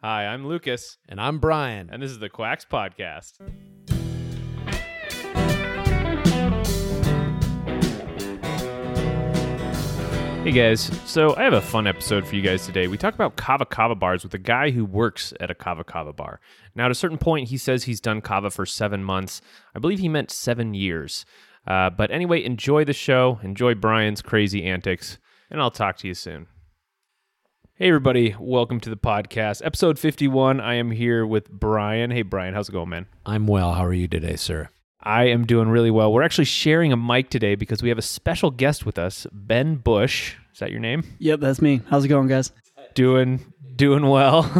Hi, I'm Lucas, And I'm Brian. and this is the Quacks Podcast. Hey guys, so I have a fun episode for you guys today. We talk about kava kava bars with a guy who works at a kava kava bar. Now, at a certain point, he says he's done kava for seven months. I believe he meant seven years. Uh, but anyway, enjoy the show, enjoy Brian's crazy antics, and I'll talk to you soon. Hey, everybody, welcome to the podcast. Episode 51. I am here with Brian. Hey, Brian, how's it going, man? I'm well. How are you today, sir? I am doing really well. We're actually sharing a mic today because we have a special guest with us, Ben Bush. Is that your name? Yep, that's me. How's it going, guys? Doing doing well.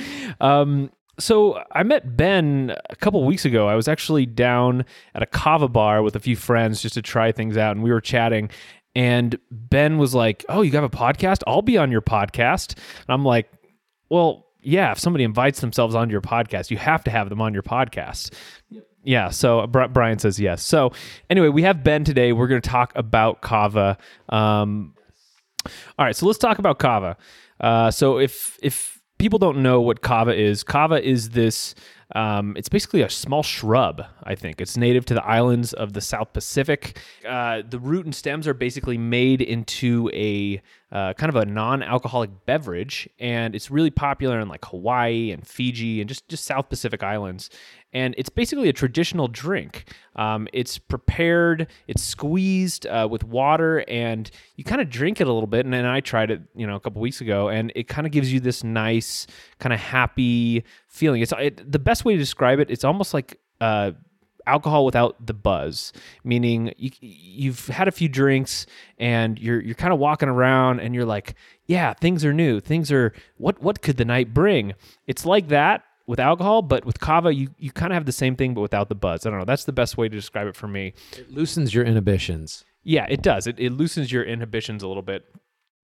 um, so I met Ben a couple weeks ago. I was actually down at a kava bar with a few friends just to try things out, and we were chatting. And Ben was like, "Oh, you have a podcast? I'll be on your podcast." And I'm like, "Well, yeah. If somebody invites themselves onto your podcast, you have to have them on your podcast." Yeah, so Brian says yes. So anyway, we have Ben today. We're going to talk about kava. Um, all right, so let's talk about kava. Uh, so if if people don't know what kava is, kava is this. Um, it's basically a small shrub. I think it's native to the islands of the South Pacific. Uh, the root and stems are basically made into a uh, kind of a non-alcoholic beverage, and it's really popular in like Hawaii and Fiji and just just South Pacific islands. And it's basically a traditional drink. Um, it's prepared, it's squeezed uh, with water, and you kind of drink it a little bit. And then I tried it, you know, a couple weeks ago, and it kind of gives you this nice, kind of happy feeling. It's it, the best way to describe it. It's almost like uh, alcohol without the buzz, meaning you, you've had a few drinks and you're you're kind of walking around and you're like, yeah, things are new, things are what what could the night bring? It's like that with alcohol, but with kava, you you kind of have the same thing, but without the buzz. I don't know. That's the best way to describe it for me. It loosens your inhibitions. Yeah, it does. It, it loosens your inhibitions a little bit.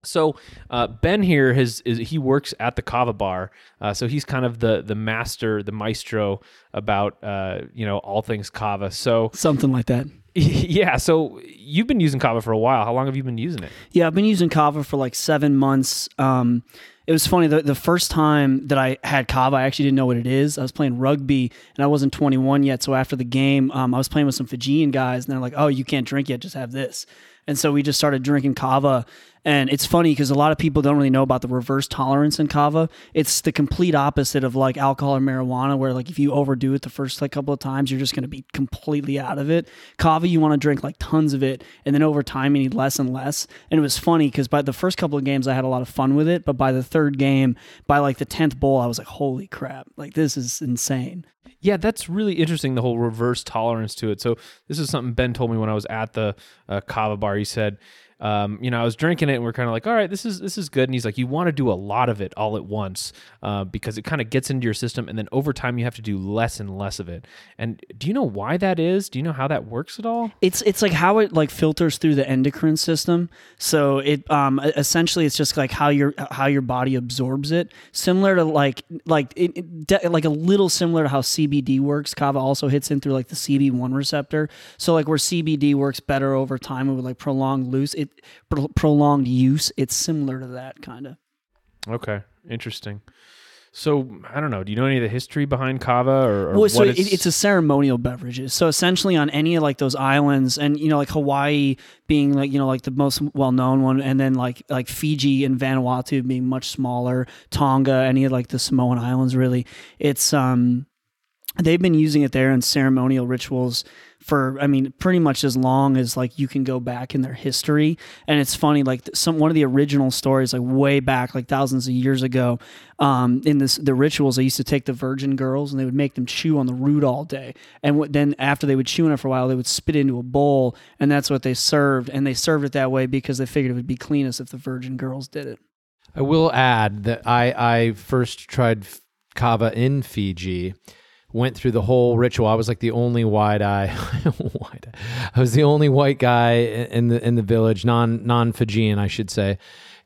So uh, Ben here has is, he works at the Kava bar, uh, so he's kind of the the master, the maestro about uh, you know all things Kava. So Something like that. yeah, so you've been using Kava for a while. How long have you been using it? Yeah, I've been using Kava for like seven months. Um, it was funny. The, the first time that I had Kava, I actually didn't know what it is. I was playing rugby and I wasn't 21 yet. So after the game, um, I was playing with some Fijian guys and they're like, oh, you can't drink yet, just have this. And so we just started drinking Kava. And it's funny because a lot of people don't really know about the reverse tolerance in Kava. It's the complete opposite of like alcohol or marijuana, where like if you overdo it the first like couple of times, you're just going to be completely out of it. Kava, you want to drink like tons of it, and then over time you need less and less. And it was funny because by the first couple of games, I had a lot of fun with it, but by the third game, by like the tenth bowl, I was like, "Holy crap! Like this is insane." Yeah, that's really interesting. The whole reverse tolerance to it. So this is something Ben told me when I was at the uh, Kava bar. He said, um, you know, I was drinking it, and we're kind of like, all right, this is this is good. And he's like, you want to do a lot of it all at once uh, because it kind of gets into your system, and then over time you have to do less and less of it. And do you know why that is? Do you know how that works at all? It's it's like how it like filters through the endocrine system. So it um essentially it's just like how your how your body absorbs it. Similar to like like it, it like a little similar to how CBD works. Kava also hits in through like the CB1 receptor. So like where CBD works better over time it would like prolong loose it pro- prolonged use. It's similar to that kind of. Okay, interesting. So I don't know. Do you know any of the history behind kava or, or Well, so what it, it's a ceremonial beverage. So essentially, on any of like those islands, and you know, like Hawaii being like you know like the most well known one, and then like like Fiji and Vanuatu being much smaller, Tonga, any of like the Samoan islands, really, it's um they've been using it there in ceremonial rituals for I mean pretty much as long as like you can go back in their history. And it's funny like some one of the original stories like way back like thousands of years ago um, in this the rituals they used to take the virgin girls and they would make them chew on the root all day. And what, then after they would chew on it for a while they would spit it into a bowl and that's what they served. And they served it that way because they figured it would be cleanest if the virgin girls did it. I will add that I, I first tried kava in Fiji, went through the whole ritual. I was like the only wide eye, white. I was the only white guy in the in the village, non non Fijian, I should say.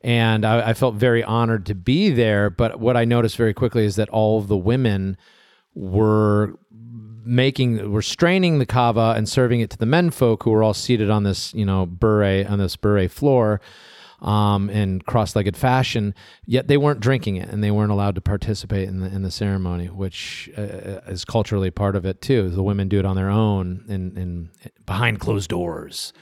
And I, I felt very honored to be there. But what I noticed very quickly is that all of the women were making were straining the kava and serving it to the men folk who were all seated on this you know bure on this bure floor um, in cross-legged fashion. Yet they weren't drinking it, and they weren't allowed to participate in the in the ceremony, which uh, is culturally part of it too. The women do it on their own in, in behind closed doors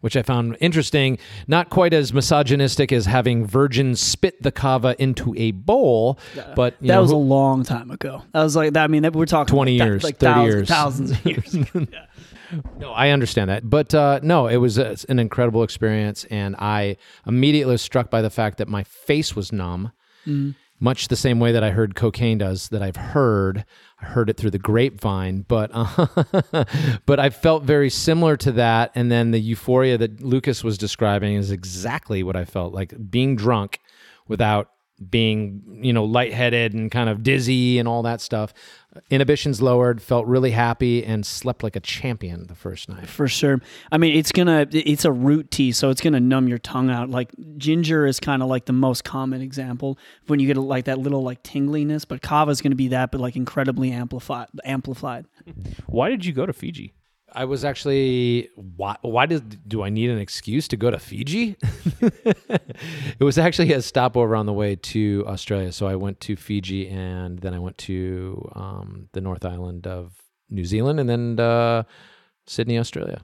which I found interesting. Not quite as misogynistic as having virgins spit the kava into a bowl, but you that know, was a long time ago. That was like that. I mean, that, we're talking 20 that- years, like 30 thousands, years. thousands of years. No, I understand that, but uh, no, it was a, an incredible experience, and I immediately was struck by the fact that my face was numb, much the same way that I heard cocaine does. That I've heard, I heard it through the grapevine, but uh, but I felt very similar to that, and then the euphoria that Lucas was describing is exactly what I felt like being drunk without being you know lightheaded and kind of dizzy and all that stuff inhibitions lowered felt really happy and slept like a champion the first night For sure. I mean, it's gonna. It's a root tea, so it's gonna numb your tongue out. Like ginger is kind of like the most common example when you get like that little like tingliness. But kava is gonna be that, but like incredibly amplified. Amplified. Why did you go to Fiji? I was actually why why did do I need an excuse to go to Fiji? it was actually a stopover on the way to Australia. So I went to Fiji and then I went to um, the North Island of New Zealand and then uh, Sydney, Australia.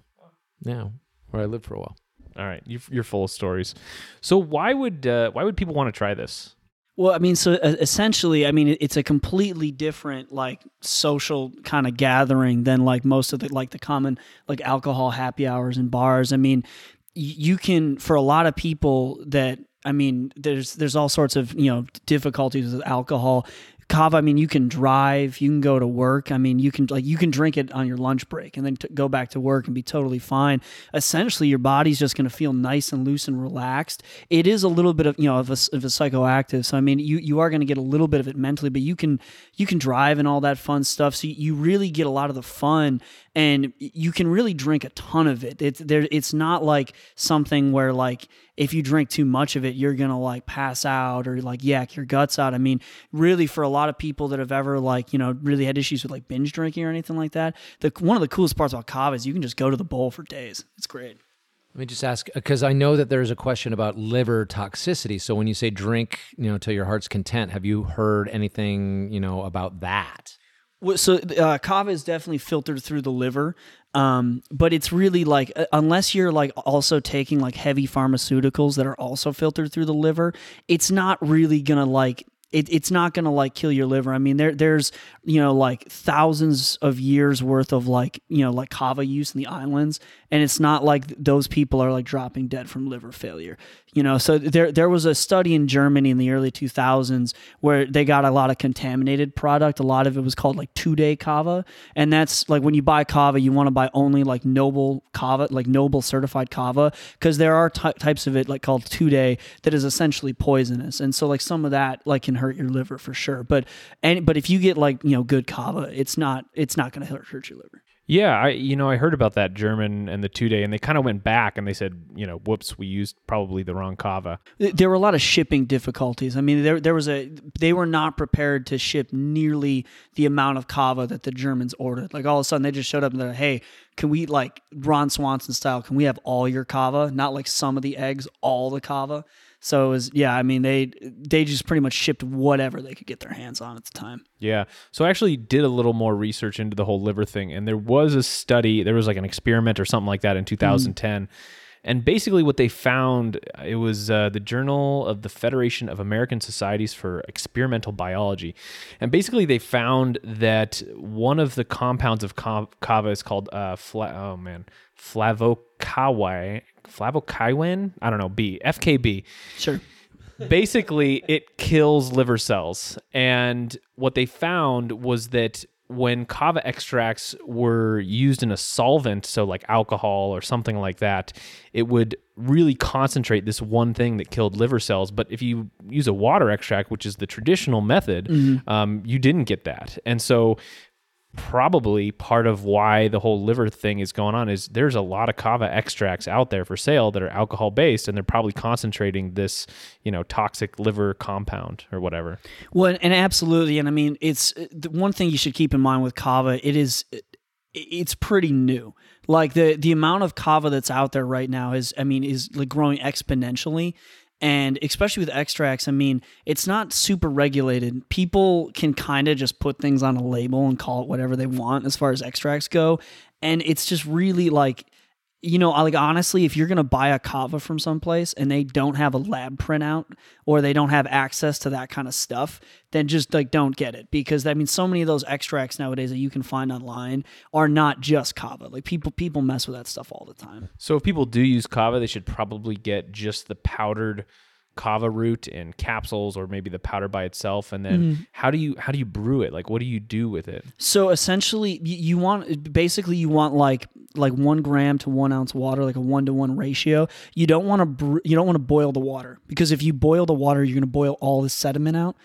Yeah, where I lived for a while. All right, you're, you're full of stories. So why would uh, why would people want to try this? Well, I mean, so essentially, I mean, it's a completely different like social kind of gathering than like most of the like the common like alcohol happy hours and bars. I mean, you can for a lot of people that I mean, there's there's all sorts of you know difficulties with alcohol. Kava, I mean, you can drive, you can go to work. I mean, you can like you can drink it on your lunch break and then t- go back to work and be totally fine. Essentially, your body's just going to feel nice and loose and relaxed. It is a little bit of you know of a, of a psychoactive, so I mean, you you are going to get a little bit of it mentally, but you can you can drive and all that fun stuff. So you really get a lot of the fun, and you can really drink a ton of it. It's there. It's not like something where like if you drink too much of it, you're gonna like pass out or like yak your guts out. I mean, really, for a lot of people that have ever like you know really had issues with like binge drinking or anything like that, the one of the coolest parts about kava is you can just go to the bowl for days. It's great. Let me just ask uh, because I know that there's a question about liver toxicity. So when you say drink, you know, till your heart's content, have you heard anything, you know, about that? So uh, kava is definitely filtered through the liver, um, but it's really like uh, unless you're like also taking like heavy pharmaceuticals that are also filtered through the liver, it's not really gonna like. It, it's not gonna like kill your liver. I mean, there there's you know like thousands of years worth of like you know like kava use in the islands, and it's not like those people are like dropping dead from liver failure. You know, so there there was a study in Germany in the early 2000s where they got a lot of contaminated product. A lot of it was called like tudei kava, and that's like when you buy kava, you want to buy only like noble kava, like noble certified kava, because there are ty- types of it like called tudei that is essentially poisonous, and so like some of that like can hurt your liver for sure. But and but if you get like you know good kava, it's not it's not going to hurt, hurt your liver. Yeah, I you know I heard about that German and the tudei, and they kind of went back and they said, you know, whoops, we used probably the wrong kava. there were a lot of shipping difficulties. I mean, there there was a they were not prepared to ship nearly the amount of kava that the Germans ordered. Like all of a sudden, they just showed up and they're like, "Hey, can we like Ron Swanson style? Can we have all your kava? Not like some of the eggs, all the kava." So it was yeah. I mean, they they just pretty much shipped whatever they could get their hands on at the time. Yeah. So I actually did a little more research into the whole liver thing, and there was a study, there was like an experiment or something like that in 2010. And basically, what they found, it was uh, the Journal of the Federation of American Societies for Experimental Biology. And basically, they found that one of the compounds of ca- kava is called, uh, fla- oh man, flavokawain. Flavokawain? I don't know, B, FKB Sure. basically it kills liver cells and what they found was that when kava extracts were used in a solvent so like alcohol or something like that it would really concentrate this one thing that killed liver cells but if you use a water extract which is the traditional method um, you didn't get that and so probably part of why the whole liver thing is going on is there's a lot of kava extracts out there for sale that are alcohol based and they're probably concentrating this you know toxic liver compound or whatever Well, and absolutely, and I mean, it's uh, the one thing you should keep in mind with kava. It is, uh, it's pretty new. Like the the amount of kava that's out there right now is, I mean, is like growing exponentially. And especially with extracts, I mean, it's not super regulated. People can kind of just put things on a label and call it whatever they want as far as extracts go. And it's just really like, you know, like honestly, if you're gonna buy a kava from someplace and they don't have a lab printout or they don't have access to that kind of stuff, then just like don't get it because I mean, so many of those extracts nowadays that you can find online are not just kava. Like people people mess with that stuff all the time. So if people do use kava, they should probably get just the powdered kava root in capsules or maybe the powder by itself and then mm-hmm. how do you how do you brew it like what do you do with it So essentially, you want basically you want like like one gram to one ounce water, like a one to one ratio. You don't want to br- you don't want to boil the water because if you boil the water, you're going to boil all the sediment out.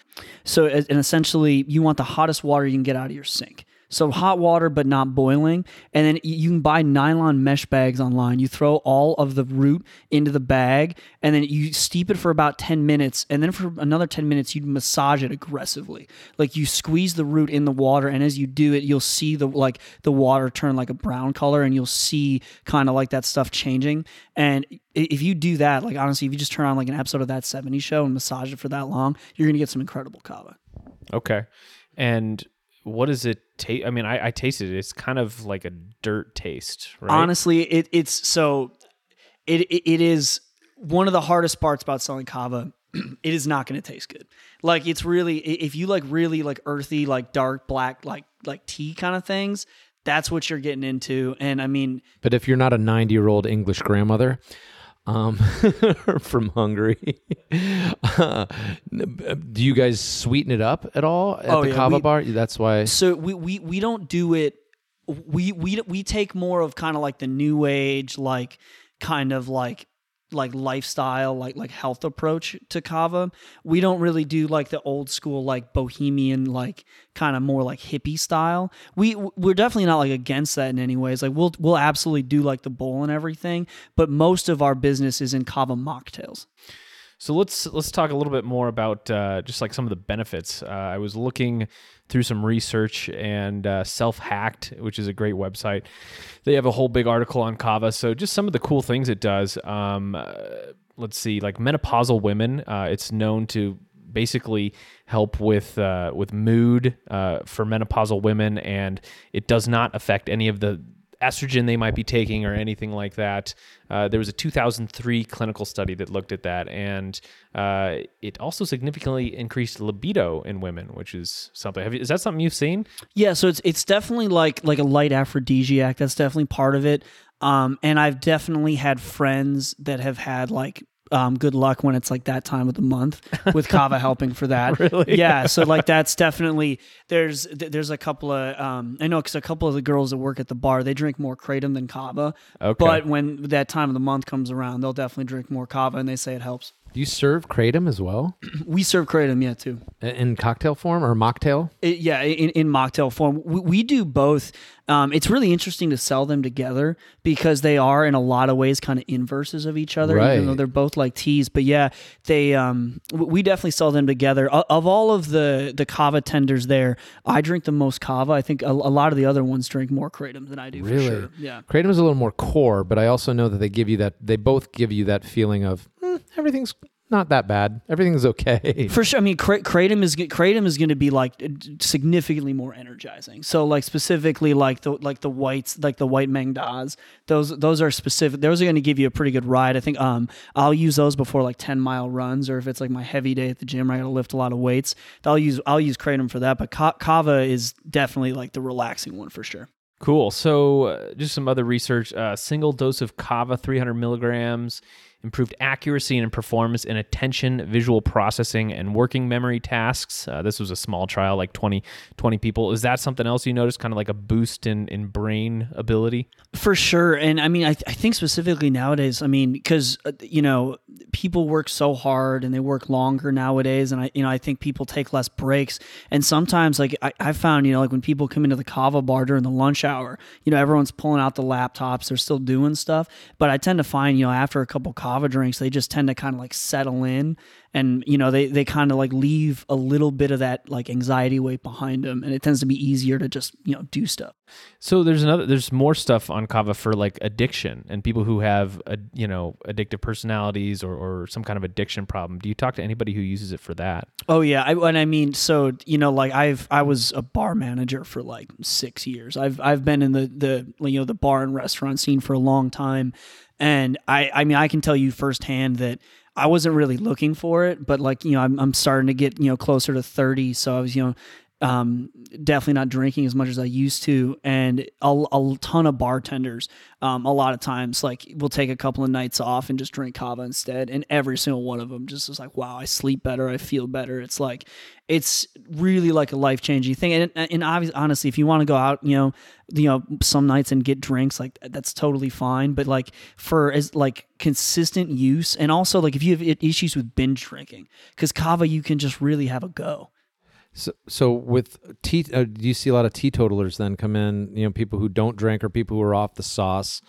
So and essentially, you want the hottest water you can get out of your sink. So hot water, but not boiling. And then you can buy nylon mesh bags online. You throw all of the root into the bag, and then you steep it for about ten minutes. And then for another ten minutes, you massage it aggressively. Like you squeeze the root in the water, and as you do it, you'll see the like the water turn like a brown color, and you'll see kind of like that stuff changing. And if you do that, like honestly, if you just turn on like an episode of that 70 show and massage it for that long, you're gonna get some incredible kava. okay and what does it taste i mean I, I tasted it it's kind of like a dirt taste right Honestly, it it's so it, it it is one of the hardest parts about selling kava. it is not going to taste good. Like it's really if you like really like earthy, like dark black, like like tea kind of things. That's what you're getting into. And I mean, But if you're not a 90 year old English grandmother um, from Hungary, uh, do you guys sweeten it up at all at Oh, the yeah, kava we- bar? That's why. so we we we don't do it. We we we take more of kind of like the new age, like kind of like like lifestyle, like like health approach to kava. We don't really do like the old school, like bohemian, like kind of more like hippie style. We we're definitely not like against that in any ways. Like we'll we'll absolutely do like the bowl and everything, but most of our business is in kava mocktails. So let's let's talk a little bit more about uh, just like some of the benefits. Uh, I was looking through some research and uh, SelfHacked, which is a great website. They have a whole big article on kava. So just some of the cool things it does. Um, uh, let's see, like menopausal women. Uh, it's known to basically help with uh, with mood for menopausal women, and it does not affect any of the estrogen they might be taking or anything like that. Uh, there was a 2003 clinical study that looked at that, and uh, it also significantly increased libido in women, which is something. Have you, is that something you've seen? Yeah, so it's it's definitely like like a light aphrodisiac. That's definitely part of it. Um, and I've definitely had friends that have had like um, good luck when it's like that time of the month with kava helping for that. Really? Yeah. So like that's definitely there's there's a couple of um, I know because a couple of the girls that work at the bar they drink more kratom than kava. Okay. But when that time of the month comes around, they'll definitely drink more kava, and they say it helps. Do you serve kratom as well We serve kratom, yeah, too. in cocktail form or mocktail? It, yeah, in, in mocktail form. We, we do both. Um, it's really interesting to sell them together because they are, in a lot of ways, kind of inverses of each other, even though they're both like teas. But yeah, they um, we definitely sell them together. Of all of the the kava tenders there, I drink the most kava. I think a, a lot of the other ones drink more kratom than I do. Really? For sure. Yeah. Kratom is a little more core, but I also know that they give you that. They both give you that feeling of "Hmm, everything's not that bad. Everything's okay. For sure, I mean, Kra- kratom is kratom is going to be like significantly more energizing. So, like specifically, like the like the whites, like the white Maeng Das, those those are specific. Those are going to give you a pretty good ride. I think um I'll use those before like ten mile runs, or if it's like my heavy day at the gym, I got to lift a lot of weights. I'll use I'll use kratom for that. But ka- kava is definitely like the relaxing one for sure. Cool. So, uh, just some other research. A uh, single dose of kava, 300 milligrams, improved accuracy and performance in attention, visual processing, and working memory tasks. Uh, this was a small trial, like 20, 20 people. Is that something else you noticed? Kind of like a boost in, in brain ability? For sure. And I mean, I, I think specifically nowadays, I mean, because, uh, you know, people work so hard and they work longer nowadays. And I, you know, I think people take less breaks. And sometimes, like, I, I found, you know, like when people come into the kava bar during the lunch hour, you know, everyone's pulling out the laptops, they're still doing stuff. But I tend to find, you know, after a couple kava drinks, they just tend to kind of like settle in and you know they they kind of like leave a little bit of that like anxiety weight behind them and it tends to be easier to just you know do stuff. So there's another there's more stuff on kava for like addiction and people who have a, you know addictive personalities or, or some kind of addiction problem. Do you talk to anybody who uses it for that? Oh yeah. I, and i mean so you know like i've i was a bar manager for like six years. I've i've been in the the you know the bar and restaurant scene for a long time. And i i mean i can tell you firsthand that I wasn't really looking for it, but like, you know, I'm, I'm starting to get, you know, closer to 30. So I was, you know, um, definitely not drinking as much as I used to. And a, a ton of bartenders, um, a lot of times, like, will take a couple of nights off and just drink kava instead. And every single one of them just is like, wow, I sleep better. I feel better. It's like, it's really like a life changing thing. And, and obviously, honestly, if you want to go out, you know, you know, some nights and get drinks, like that's totally fine. But like for as like consistent use, and also like if you have issues with binge drinking, because kava, you can just really have a go. So, so with tea, uh, do you see a lot of teetotalers then come in? You know, people who don't drink or people who are off the sauce,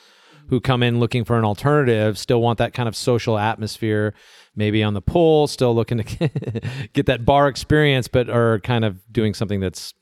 who come in looking for an alternative, still want that kind of social atmosphere, maybe on the pool, still looking to get that bar experience, but are kind of doing something that's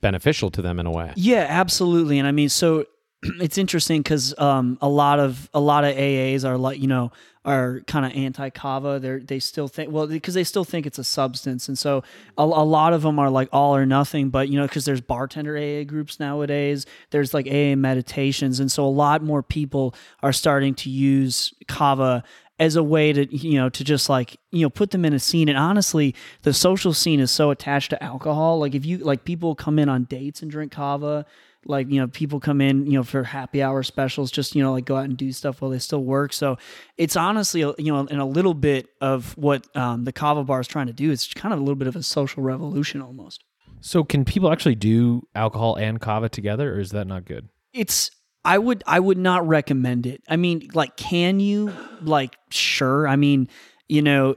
beneficial to them in a way. Yeah, absolutely. And I mean, so it's interesting because um, a lot of a lot of AAs are like you know are kind of anti kava. They they still think well because they still think it's a substance, and so a, a lot of them are like all or nothing. But you know because there's bartender AA groups nowadays, there's like AA meditations, and so a lot more people are starting to use kava as a way to you know to just like you know put them in a scene and honestly the social scene is so attached to alcohol like if you like people come in on dates and drink kava like you know people come in you know for happy hour specials just you know like go out and do stuff while they still work. So it's honestly you know in a little bit of what um, the kava bar is trying to do it's kind of a little bit of a social revolution almost. So can people actually do alcohol and kava together or is that not good? It's i would i would not recommend it. I mean like can you? Like sure. I mean you know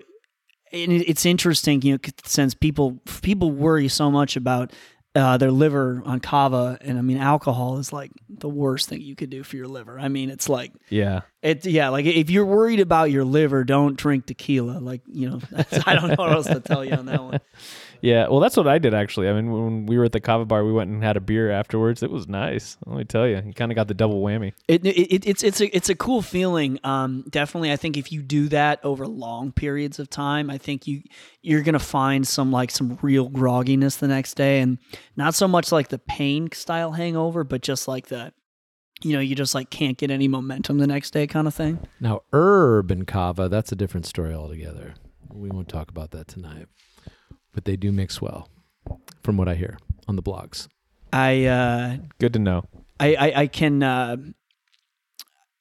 and it's interesting you know since people people worry so much about uh, their liver on kava and i mean alcohol is like the worst thing you could do for your liver. I mean it's like yeah. it yeah like if you're worried about your liver don't drink tequila. Like you know i don't know what else to tell you on that one yeah, well, that's what I did actually. I mean, when we were at the kava bar, we went and had a beer afterwards. It was nice. Let me tell you, you kind of got the double whammy. It, it, it's it's a it's a cool feeling. Um, definitely, I think if you do that over long periods of time, I think you you're gonna find some like some real grogginess the next day, and not so much like the pain style hangover, but just like the you know, you just like can't get any momentum the next day kind of thing. Now, herb and kava, that's a different story altogether. We won't talk about that tonight but they do mix well, from what I hear on the blogs. I uh, good to know. I I, I can uh,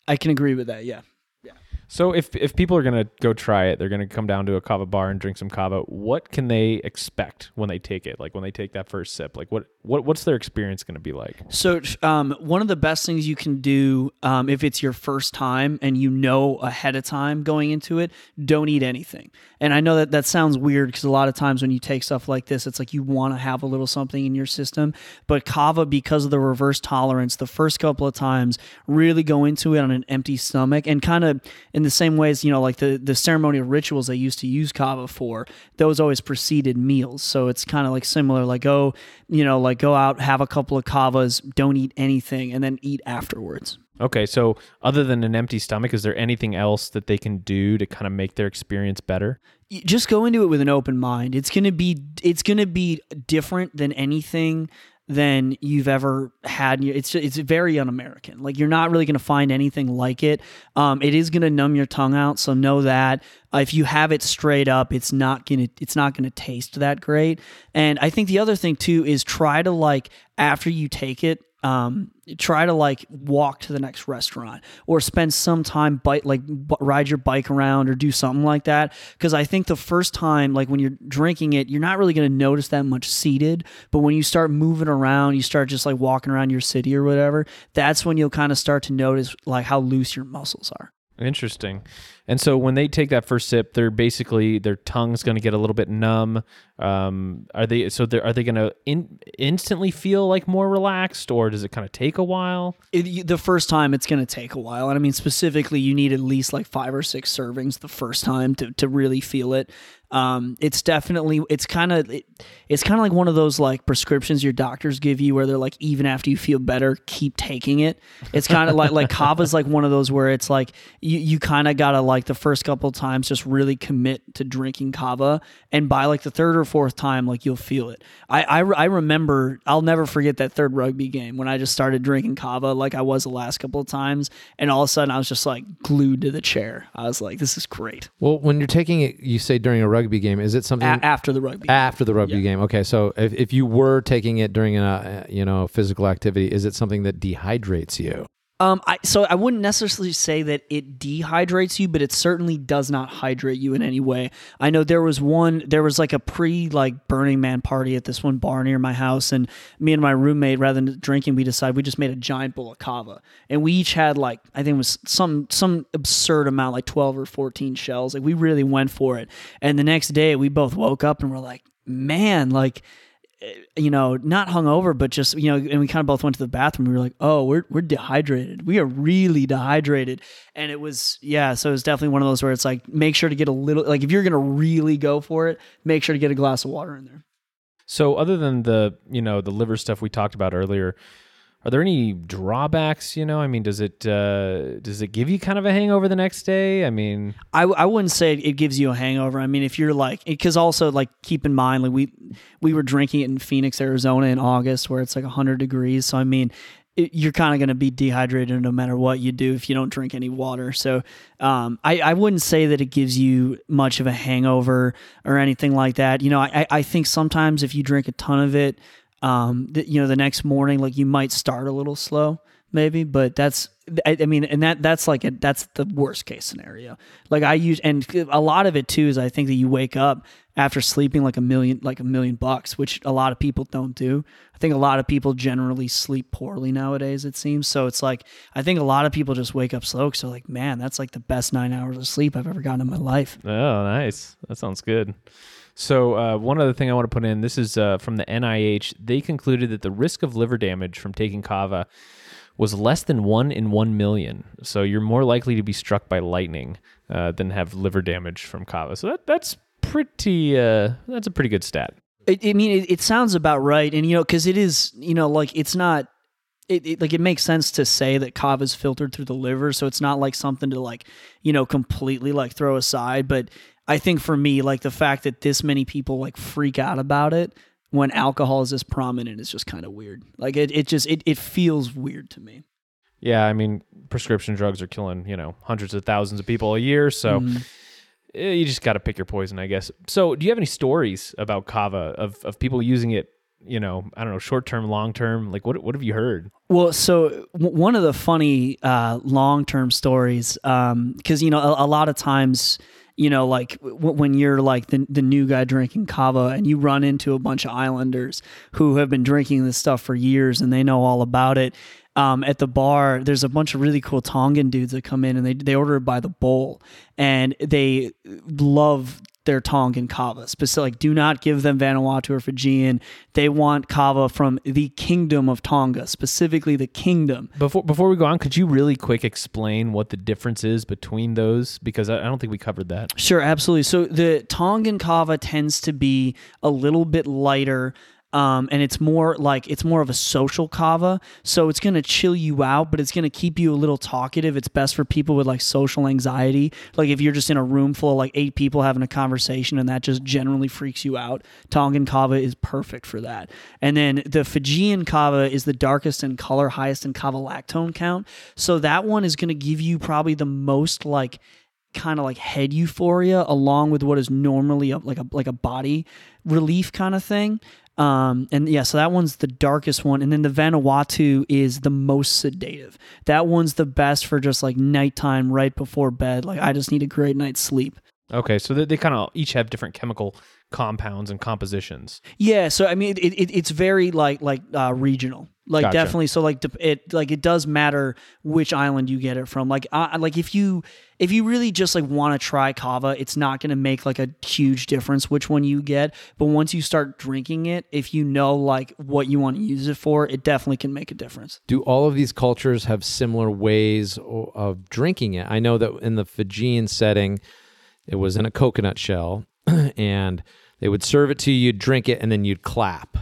I can agree with that. Yeah. Yeah. So if if people are gonna go try it, they're gonna come down to a kava bar and drink some kava. What can they expect when they take it? Like when they take that first sip, like what what what's their experience gonna be like? So um, one of the best things you can do um, if it's your first time and you know ahead of time going into it, don't eat anything. And I know that that sounds weird because a lot of times when you take stuff like this, it's like you want to have a little something in your system. But kava, because of the reverse tolerance, the first couple of times really go into it on an empty stomach and kind of in the same way as you know like the the ceremonial rituals they used to use kava for those always preceded meals so it's kind of like similar like oh, you know like go out have a couple of kavas don't eat anything and then eat afterwards. Okay so other than an empty stomach is there anything else that they can do to kind of make their experience better? Just go into it with an open mind. It's going to be it's going to be different than anything than you've ever had. It's it's very un-American. Like you're not really going to find anything like it. Um, it is going to numb your tongue out, so know that. Uh, if you have it straight up, it's not gonna it's not gonna taste that great. And I think the other thing too is try to like after you take it, um, try to like walk to the next restaurant or spend some time bike like b- ride your bike around or do something like that because i think the first time like when you're drinking it you're not really going to notice that much seated but when you start moving around you start just like walking around your city or whatever that's when you'll kind of start to notice like how loose your muscles are Interesting. And so when they take that first sip, they're basically their tongue's going to get a little bit numb. Um, are they so they're, they going to in, instantly feel like more relaxed, or does it kind of take a while? It, the first time it's going to take a while and i mean specifically you need at least like five or six servings the first time to, to really feel it um, it's definitely it's kind of it, it's kind of like one of those like prescriptions your doctors give you where they're like even after you feel better keep taking it it's kind of like like kava's like one of those where it's like you, you kind of gotta like the first couple times just really commit to drinking kava and by like the third or fourth time like you'll feel it. I, I I remember I'll never forget that third rugby game when I just started drinking kava like I was the last couple of times and all of a sudden I was just like glued to the chair. I was like this is great. Well, when you're taking it, you say during a rugby game, is it something A- after the rugby after the rugby game? Okay, so if, if you were taking it during a you know physical activity, is it something that dehydrates you? Um, I so I wouldn't necessarily say that it dehydrates you, but it certainly does not hydrate you in any way. I know there was one, there was like a pre like Burning Man party at this one bar near my house, and me and my roommate, rather than drinking, we decided we just made a giant bowl of kava, and we each had like I think it was some some absurd amount, like twelve or fourteen shells. Like we really went for it, and the next day we both woke up and we're like, man, like Eh, you know, not hungover, but just you know, and we kind of both went to the bathroom. We were like, "Oh, we're we're dehydrated. We are really dehydrated." And it was yeah, so it was definitely one of those where it's like, make sure to get a little like if you're gonna really go for it, make sure to get a glass of water in there. So other than the you know the liver stuff we talked about earlier, are there any drawbacks? You know, I mean, does it uh, does it give you kind of a hangover the next day? I mean, I, I wouldn't say it gives you a hangover. I mean, if you're like, because also like keep in mind, like we we were drinking it in Phoenix, Arizona in August, where it's like 100 degrees. So I mean, you're kind of going to be dehydrated no matter what you do if you don't drink any water. So um, I I wouldn't say that it gives you much of a hangover or anything like that. You know, I I think sometimes if you drink a ton of it, um, that you know the next morning, like you might start a little slow maybe but that's I, I mean and that that's like a, that's the worst case scenario like i use and a lot of it too is i think that you wake up after sleeping like a million like a million bucks which a lot of people don't do i think a lot of people generally sleep poorly nowadays it seems so it's like i think a lot of people just wake up slow so like man that's like the best nine hours of sleep i've ever gotten in my life oh, nice. That sounds good. So uh, one other thing I want to put in. This is uh, from the NIH. They concluded that the risk of liver damage from taking kava was less than one in one million. So you're more likely to be struck by lightning uh, than have liver damage from kava. So that that's pretty. Uh, that's a pretty good stat. I, mean, it sounds about right, and you know, because it is, you know, like it's not. It, it like it makes sense to say that kava is filtered through the liver, so it's not like something to like, you know, completely like throw aside. But I think for me, like the fact that this many people like freak out about it when alcohol is this prominent is just kind of weird. Like it, it just it, it feels weird to me. Yeah, I mean, prescription drugs are killing you know hundreds of thousands of people a year. So. Eh, You just got to pick your poison, I guess. So, do you have any stories about kava of, of people using it? You know, I don't know, short term, long term. Like, what what have you heard? Well, so w- one of the funny uh, long term stories, because you know a, a lot of times, you know, like w- when you're like the the new guy drinking kava, and you run into a bunch of islanders who have been drinking this stuff for years, and they know all about it. Um, at the bar, there's a bunch of really cool Tongan dudes that come in and they they order it by the bowl, and they love their Tongan kava. Specific, like, do not give them Vanuatu or Fijian. They want kava from the Kingdom of Tonga, specifically the Kingdom. Before before we go on, could you really quick explain what the difference is between those? Because I, I don't think we covered that. Sure, absolutely. So the Tongan kava tends to be a little bit lighter. Um, and it's more like it's more of a social kava, so it's gonna chill you out, but it's gonna keep you a little talkative. It's best for people with like social anxiety, like if you're just in a room full of like eight people having a conversation and that just generally freaks you out. Tongan kava is perfect for that. And then the Fijian kava is the darkest in color, highest in kavalactone count, so that one is gonna give you probably the most like kind of like head euphoria along with what is normally a, like a like a body relief kind of thing. Um, and yeah, so that one's the darkest one, and then the Vanuatu is the most sedative. That one's the best for just like nighttime, right before bed. Like I just need a great night's sleep. Okay, so they, they kind of each have different chemical compounds and compositions. Yeah, so I mean, it, it it's very like like uh, regional, like Gotcha. definitely. So like it like it does matter which island you get it from. Like uh, like if you if you really just like want to try kava, it's not going to make like a huge difference which one you get. But once you start drinking it, if you know like what you want to use it for, it definitely can make a difference. Do all of these cultures have similar ways of drinking it? I know that in the Fijian setting, it was in a coconut shell, and they would serve it to you, you'd drink it, and then you'd clap.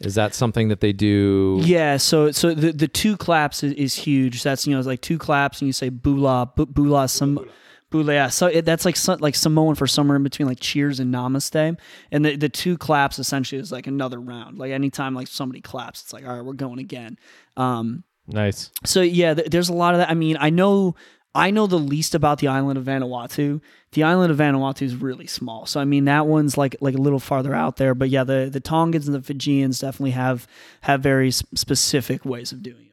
Is that something that they do? Yeah, so so the the two claps is, is huge. That's you know it's like two claps and you say bula bu- bula some bula. Yeah, so it, that's like so, like Samoan for somewhere in between like cheers and namaste. And the the two claps essentially is like another round. Like anytime like somebody claps, it's like all right, we're going again. Um, Nice. so yeah, th- there's a lot of that. I mean, I know I know the least about the island of Vanuatu. The island of Vanuatu is really small. So I mean, that one's like like a little farther out there. But yeah, the the Tongans and the Fijians definitely have have very specific ways of doing it.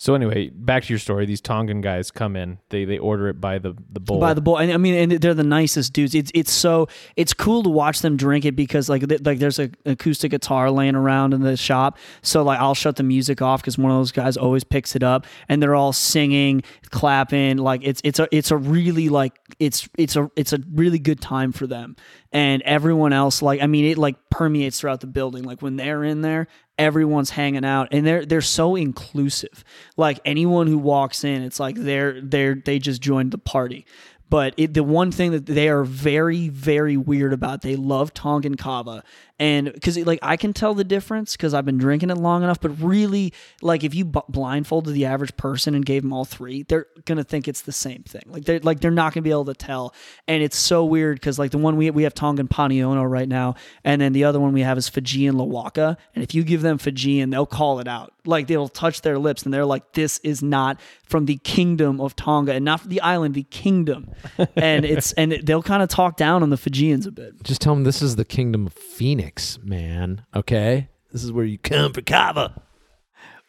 So anyway, back to your story. These Tongan guys come in. They they order it by the the bowl. By the bowl, and I mean, and they're the nicest dudes. It's it's so it's cool to watch them drink it because like th- like there's a acoustic guitar laying around in the shop. So like I'll shut the music off because one of those guys always picks it up, and they're all singing, clapping. Like it's it's a it's a really like it's it's a it's a really good time for them. And everyone else, like I mean, it like permeates throughout the building. Like when they're in there, everyone's hanging out and they're they're so inclusive. Like anyone who walks in it's like they're they're they just joined the party. But it, the one thing that they are very very weird about they love tongan kava and because like i can tell the difference because i've been drinking it long enough but really like if you b- blindfolded the average person and gave them all three they're gonna think it's the same thing. Like they're like they're not gonna be able to tell. And it's so weird because like the one we we have tongan paniono right now and then the other one we have is fijian lawaka. And if you give them fijian they'll call it out. Like they'll touch their lips and they're like this is not from the kingdom of tonga and not the island the kingdom. And it's and they'll kind of talk down on the fijians a bit. Just tell them this is the kingdom of Phoenix, man. Okay, this is where you come for kava.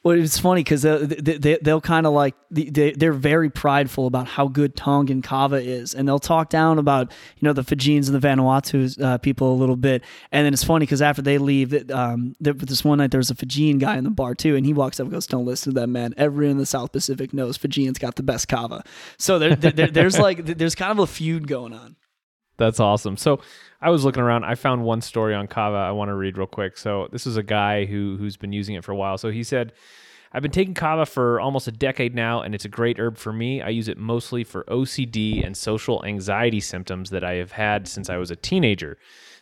Well, it's funny because they, they, they'll kind of like they, they're very prideful about how good Tongan kava is, and they'll talk down about you know the Fijians and the Vanuatu uh, people a little bit, and then it's funny because after they leave, um, this one night there was a Fijian guy in the bar too, and he walks up and goes, "Don't listen to them, man. Everyone in the South Pacific knows Fijians got the best kava." So there, there, there's like there's kind of a feud going on. That's awesome. So I was looking around. I found one story on Kava I want to read real quick. So this is a guy who who's been using it for a while. So he said, I've been taking Kava for almost a decade now, and it's a great herb for me. I use it mostly for OCD and social anxiety symptoms that I have had since I was a teenager.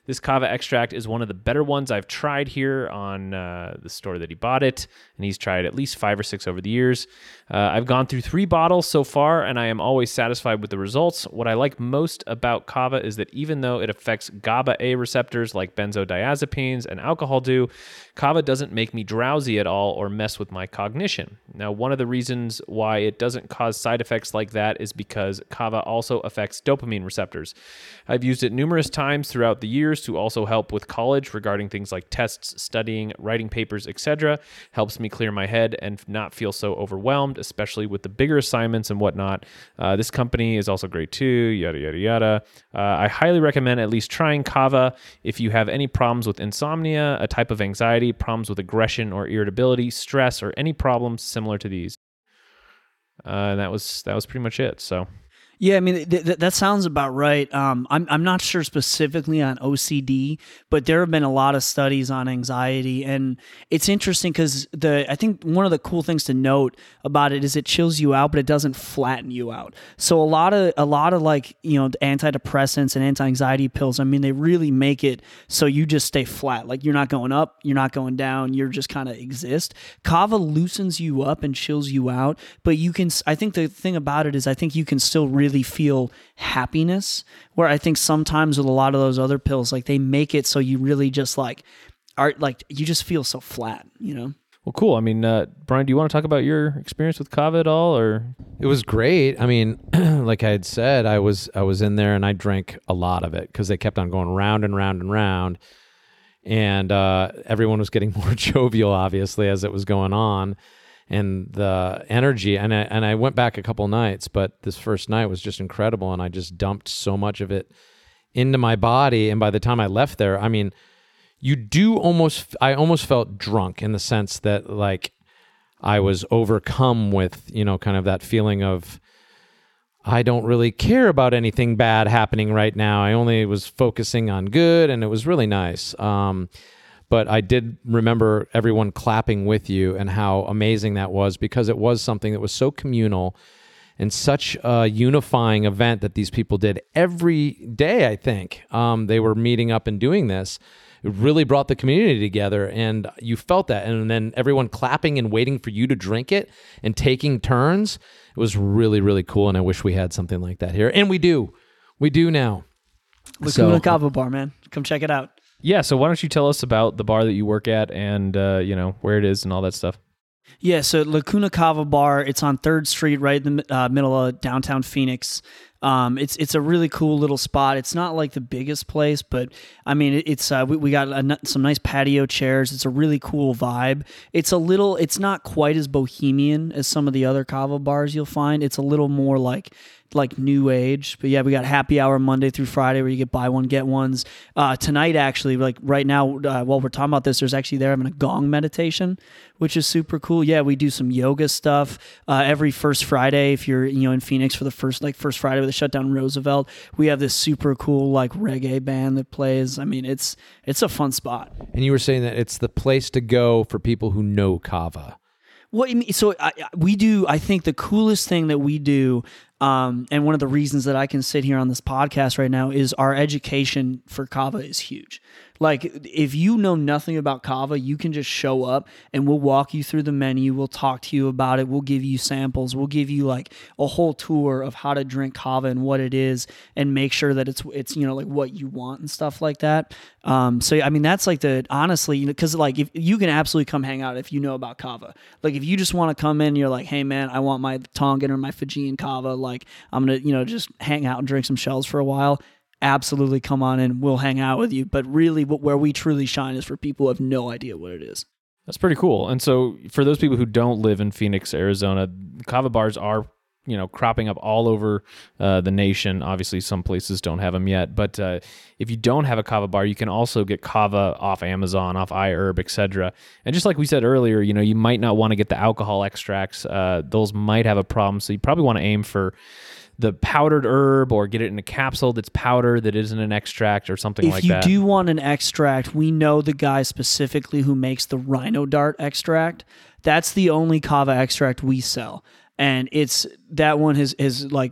This kava extract is one of the better ones I've tried here on uh, the store that he bought it, and he's tried at least five or six over the years. Uh, I've gone through three bottles so far, and I am always satisfied with the results. What I like most about kava is that even though it affects GABA A receptors like benzodiazepines and alcohol do, kava doesn't make me drowsy at all or mess with my cognition. Now, one of the reasons why it doesn't cause side effects like that is because kava also affects dopamine receptors. I've used it numerous times throughout the years to also help with college regarding things like tests, studying, writing papers, etc. Helps me clear my head and not feel so overwhelmed, especially with the bigger assignments and whatnot. Uh, this company is also great too, yada, yada, yada. Uh, I highly recommend at least trying Kava if you have any problems with insomnia, a type of anxiety, problems with aggression or irritability, stress, or any problems similar to these. Uh, and that was that was pretty much it. So Yeah, I mean th- th- that sounds about right. Um, I'm I'm not sure specifically on OCD, but there have been a lot of studies on anxiety, and it's interesting because the I think one of the cool things to note about it is it chills you out, but it doesn't flatten you out. So a lot of a lot of like you know antidepressants and anti-anxiety pills. I mean, they really make it so you just stay flat. Like you're not going up, you're not going down, you're just kind of exist. Kava loosens you up and chills you out, but you can. I think the thing about it is I think you can still really feel happiness. Where I think sometimes with a lot of those other pills, like they make it so you really just like are like you just feel so flat. You know. well, cool. I mean, uh, Brian, do you want to talk about your experience with Kava at all, or It was great. I mean, like I had said, I was I was in there and I drank a lot of it because they kept on going round and round and round, and uh, everyone was getting more jovial, obviously, as it was going on, and the energy. And I and I went back a couple nights, but this first night was just incredible, and I just dumped so much of it into my body. And by the time I left there, I mean, you do almost, I almost felt drunk in the sense that like I was overcome with, you know, kind of that feeling of, I don't really care about anything bad happening right now. I only was focusing on good, and it was really nice. Um, but I did remember everyone clapping with you and how amazing that was because it was something that was so communal and such a unifying event that these people did every day. I think um, they were meeting up and doing this. It really brought the community together, and you felt that. And then everyone clapping and waiting for you to drink it and taking turns. It was really, really cool. And I wish we had something like that here. And we do. We do now. Lacuna So- Kava Bar, man. Come check it out. Yeah, so why don't you tell us about the bar that you work at and uh, you know where it is and all that stuff? Yeah, so Lacuna Kava Bar, it's on Third Street, right in the uh, middle of downtown Phoenix. Um, it's it's a really cool little spot. It's not like the biggest place, but I mean, it's uh, we, we got a, some nice patio chairs. It's a really cool vibe. It's a little, it's not quite as bohemian as some of the other Kava bars you'll find. It's a little more like like new age. But yeah, we got happy hour Monday through Friday where you get buy one get ones. Uh, tonight, actually, like right now, uh, while we're talking about this, there's actually there having a gong meditation, which is super cool. Yeah, we do some yoga stuff uh, every first Friday. If you're you know in Phoenix for the first like first Friday the shutdown Roosevelt, we have this super cool like reggae band that plays. I mean, it's it's a fun spot. And you were saying that it's the place to go for people who know kava. Mean? So I- we do. I think the coolest thing that we do, um, and one of the reasons that I can sit here on this podcast right now is our education for kava is huge. Like if you know nothing about kava, you can just show up and we'll walk you through the menu. We'll talk to you about it. We'll give you samples. We'll give you like a whole tour of how to drink kava and what it is, and make sure that it's it's you know like what you want and stuff like that. Um, so I mean that's like the honestly, you know, because like if you can absolutely come hang out if you know about kava. Like if you just want to come in, you're like, hey man, I want my Tongan or my Fijian kava. Like I'm gonna you know just hang out and drink some shells for a while. Absolutely, come on in. We'll hang out with you. But really, what where we truly shine is for people who have no idea what it is. That's pretty cool. And so for those people who don't live in Phoenix, Arizona, kava bars are you know cropping up all over uh, the nation. Obviously, some places don't have them yet, but uh, if you don't have a kava bar, you can also get kava off Amazon, off iHerb, etc. And just like we said earlier, you know you might not want to get the alcohol extracts; uh, those might have a problem. So you probably want to aim for the powdered herb or get it in a capsule that's powder that isn't an extract or something if like that. If you do want an extract, we know the guy specifically who makes the Rhino Dart extract. That's the only kava extract we sell, and it's that one has is like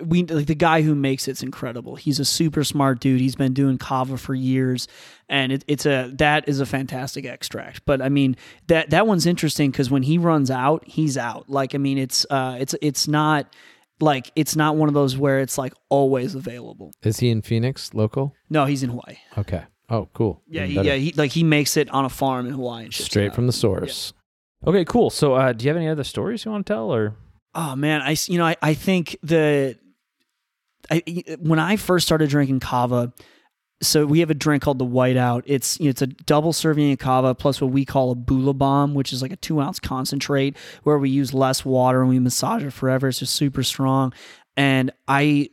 we like the guy who makes it's incredible. He's a super smart dude. He's been doing kava for years, and it, it's a that is a fantastic extract. But I mean that that one's interesting because when he runs out, he's out. Like I mean, it's uh, it's it's not like it's not one of those where it's like always available. Is he in Phoenix, local? No, he's in Hawaii. Okay. Oh, cool. Yeah, he, yeah, he like he makes it on a farm in Hawaii. And Straight from the source. okay, cool. So uh, do you have any other stories you want to tell, or Oh man, I you know I, I think the I when I first started drinking kava, so we have a drink called the Whiteout. It's you know, it's a double serving of kava plus what we call a bula bomb, which is like a two ounce concentrate where we use less water and we massage it forever. It's just super strong. And I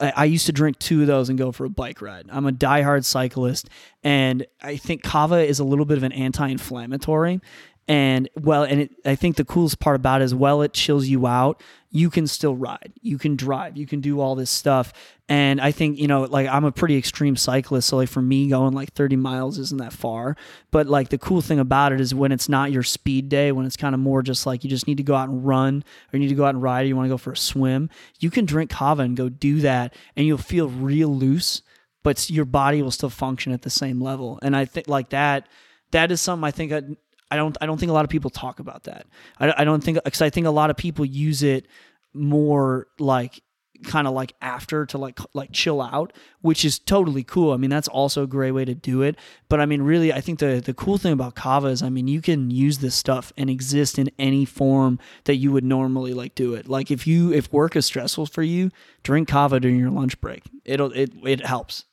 I I used to drink two of those and go for a bike ride. I'm a diehard cyclist, and I think kava is a little bit of an anti-inflammatory. And well, and it, I think the coolest part about it is, well, it chills you out. You can still ride, you can drive, you can do all this stuff. And I think you know, like I'm a pretty extreme cyclist, so like for me, going like 30 miles isn't that far. But like the cool thing about it is when it's not your speed day, when it's kind of more just like you just need to go out and run, or you need to go out and ride, or you want to go for a swim, you can drink kava and go do that, and you'll feel real loose but your body will still function at the same level. And I think like that, that is something I think I, don't, I don't think a lot of people talk about that. I, I don't think, cause I think a lot of people use it more like kind of like after to like, like chill out, which is totally cool. I mean, that's also a great way to do it. But I mean, really, I think the, the cool thing about kava is, I mean, you can use this stuff and exist in any form that you would normally like do it. Like if you, if work is stressful for you, drink kava during your lunch break. It'll, it, it helps.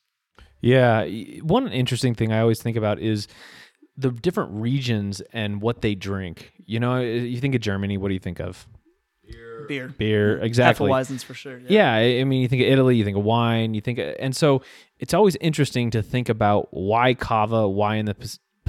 Yeah, one interesting thing I always think about is the different regions and what they drink. You know, you think of Germany, what do you think of? Beer. beer. Beer Exactly. Hefeweizens for sure. Yeah, I I mean, you think of Italy, you think of wine, you think, and so it's always interesting to think about why Kava, why in the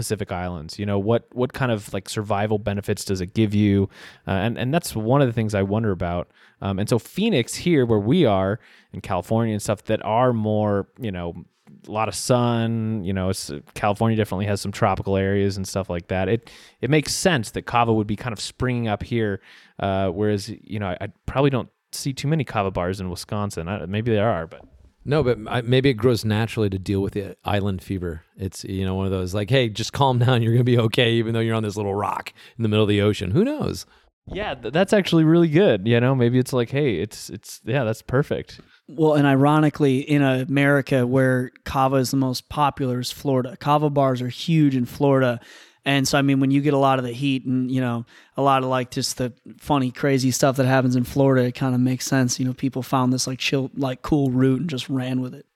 Pacific Islands. You know, what what kind of like survival benefits does it give you? Uh, and and that's one of the things I wonder about. Um, and so Phoenix here, where we are in California and stuff, that are more, you know. A lot of sun, you know. It's, California definitely has some tropical areas and stuff like that. It it makes sense that kava would be kind of springing up here, uh, whereas you know I, I probably don't see too many kava bars in Wisconsin. I, maybe there are, but No, but I- maybe it grows naturally to deal with the island fever. It's you know one of those like, hey, just calm down. You're gonna be okay, even though you're on this little rock in the middle of the ocean. Who knows? yeah, th- that's actually really good. You know, maybe it's like, hey, it's it's yeah, that's perfect. Well, and ironically, in America, where kava is the most popular, is Florida. Kava bars are huge in Florida. And so, I mean, when you get a lot of the heat and, you know, a lot of like just the funny, crazy stuff that happens in Florida, it kind of makes sense. You know, people found this like chill, like cool route and just ran with it.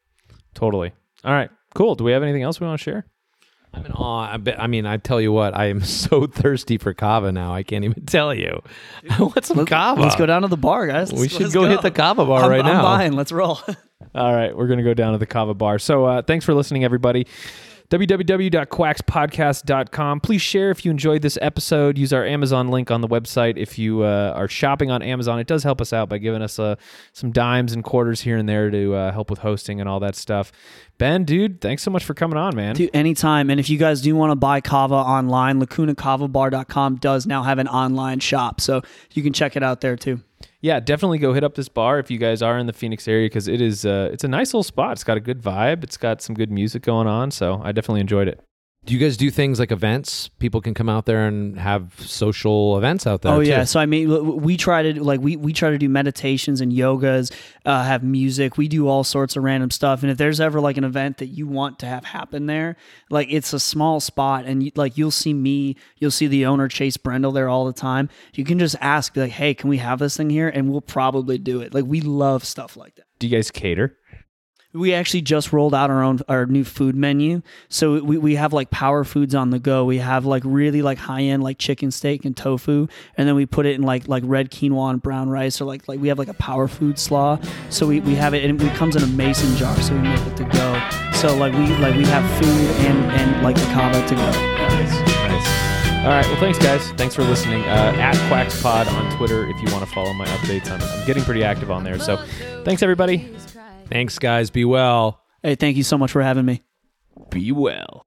Totally. All right, cool. Do we have anything else we want to share? I'm in awe. I, bet, I mean, I tell you what, I am so thirsty for kava now. I can't even tell you. I want some kava. Let's go down to the bar, guys. We Let's- should let's go hit the kava bar I'm, right I'm now. buying. Let's roll. All right, we're gonna go down to the kava bar. So uh, thanks for listening, everybody. www.quackspodcast.com. Please share if you enjoyed this episode. Use our Amazon link on the website if you uh, are shopping on Amazon. It does help us out by giving us uh, some dimes and quarters here and there to uh, help with hosting and all that stuff. Ben, dude, thanks so much for coming on, man. Dude, anytime. And if you guys do want to buy kava online, lacunacavabar.com does now have an online shop. So you can check it out there too. Yeah, definitely go hit up this bar if you guys are in the Phoenix area because it is uh, it's a nice little spot. It's got a good vibe. It's got some good music going on. So I definitely enjoyed it. Do you guys do things like events? People can come out there and have social events out there. Oh too. yeah, so I mean, we try to like we we try to do meditations and yogas, uh, have music. We do all sorts of random stuff. And if there's ever like an event that you want to have happen there, like it's a small spot, and you, like you'll see me, you'll see the owner Chase Brendel there all the time. You can just ask, be like, hey, can we have this thing here? And we'll probably do it. Like we love stuff like that. Do you guys cater? We actually just rolled out our own our new food menu. So we, we have like power foods on the go. We have like really like high end like chicken steak and tofu, and then we put it in like like red quinoa and brown rice, or like like we have like a power food slaw. So we, we have it and it comes in a mason jar, so we make it to go. So like we like we have food and and like the kava to go. Nice. All right. Well, thanks, guys. Thanks for listening. Uh, at QuacksPod on Twitter if you want to follow my updates. I'm, I'm getting pretty active on there. So thanks, everybody. Thanks, guys. Be well. Hey, thank you so much for having me. Be well.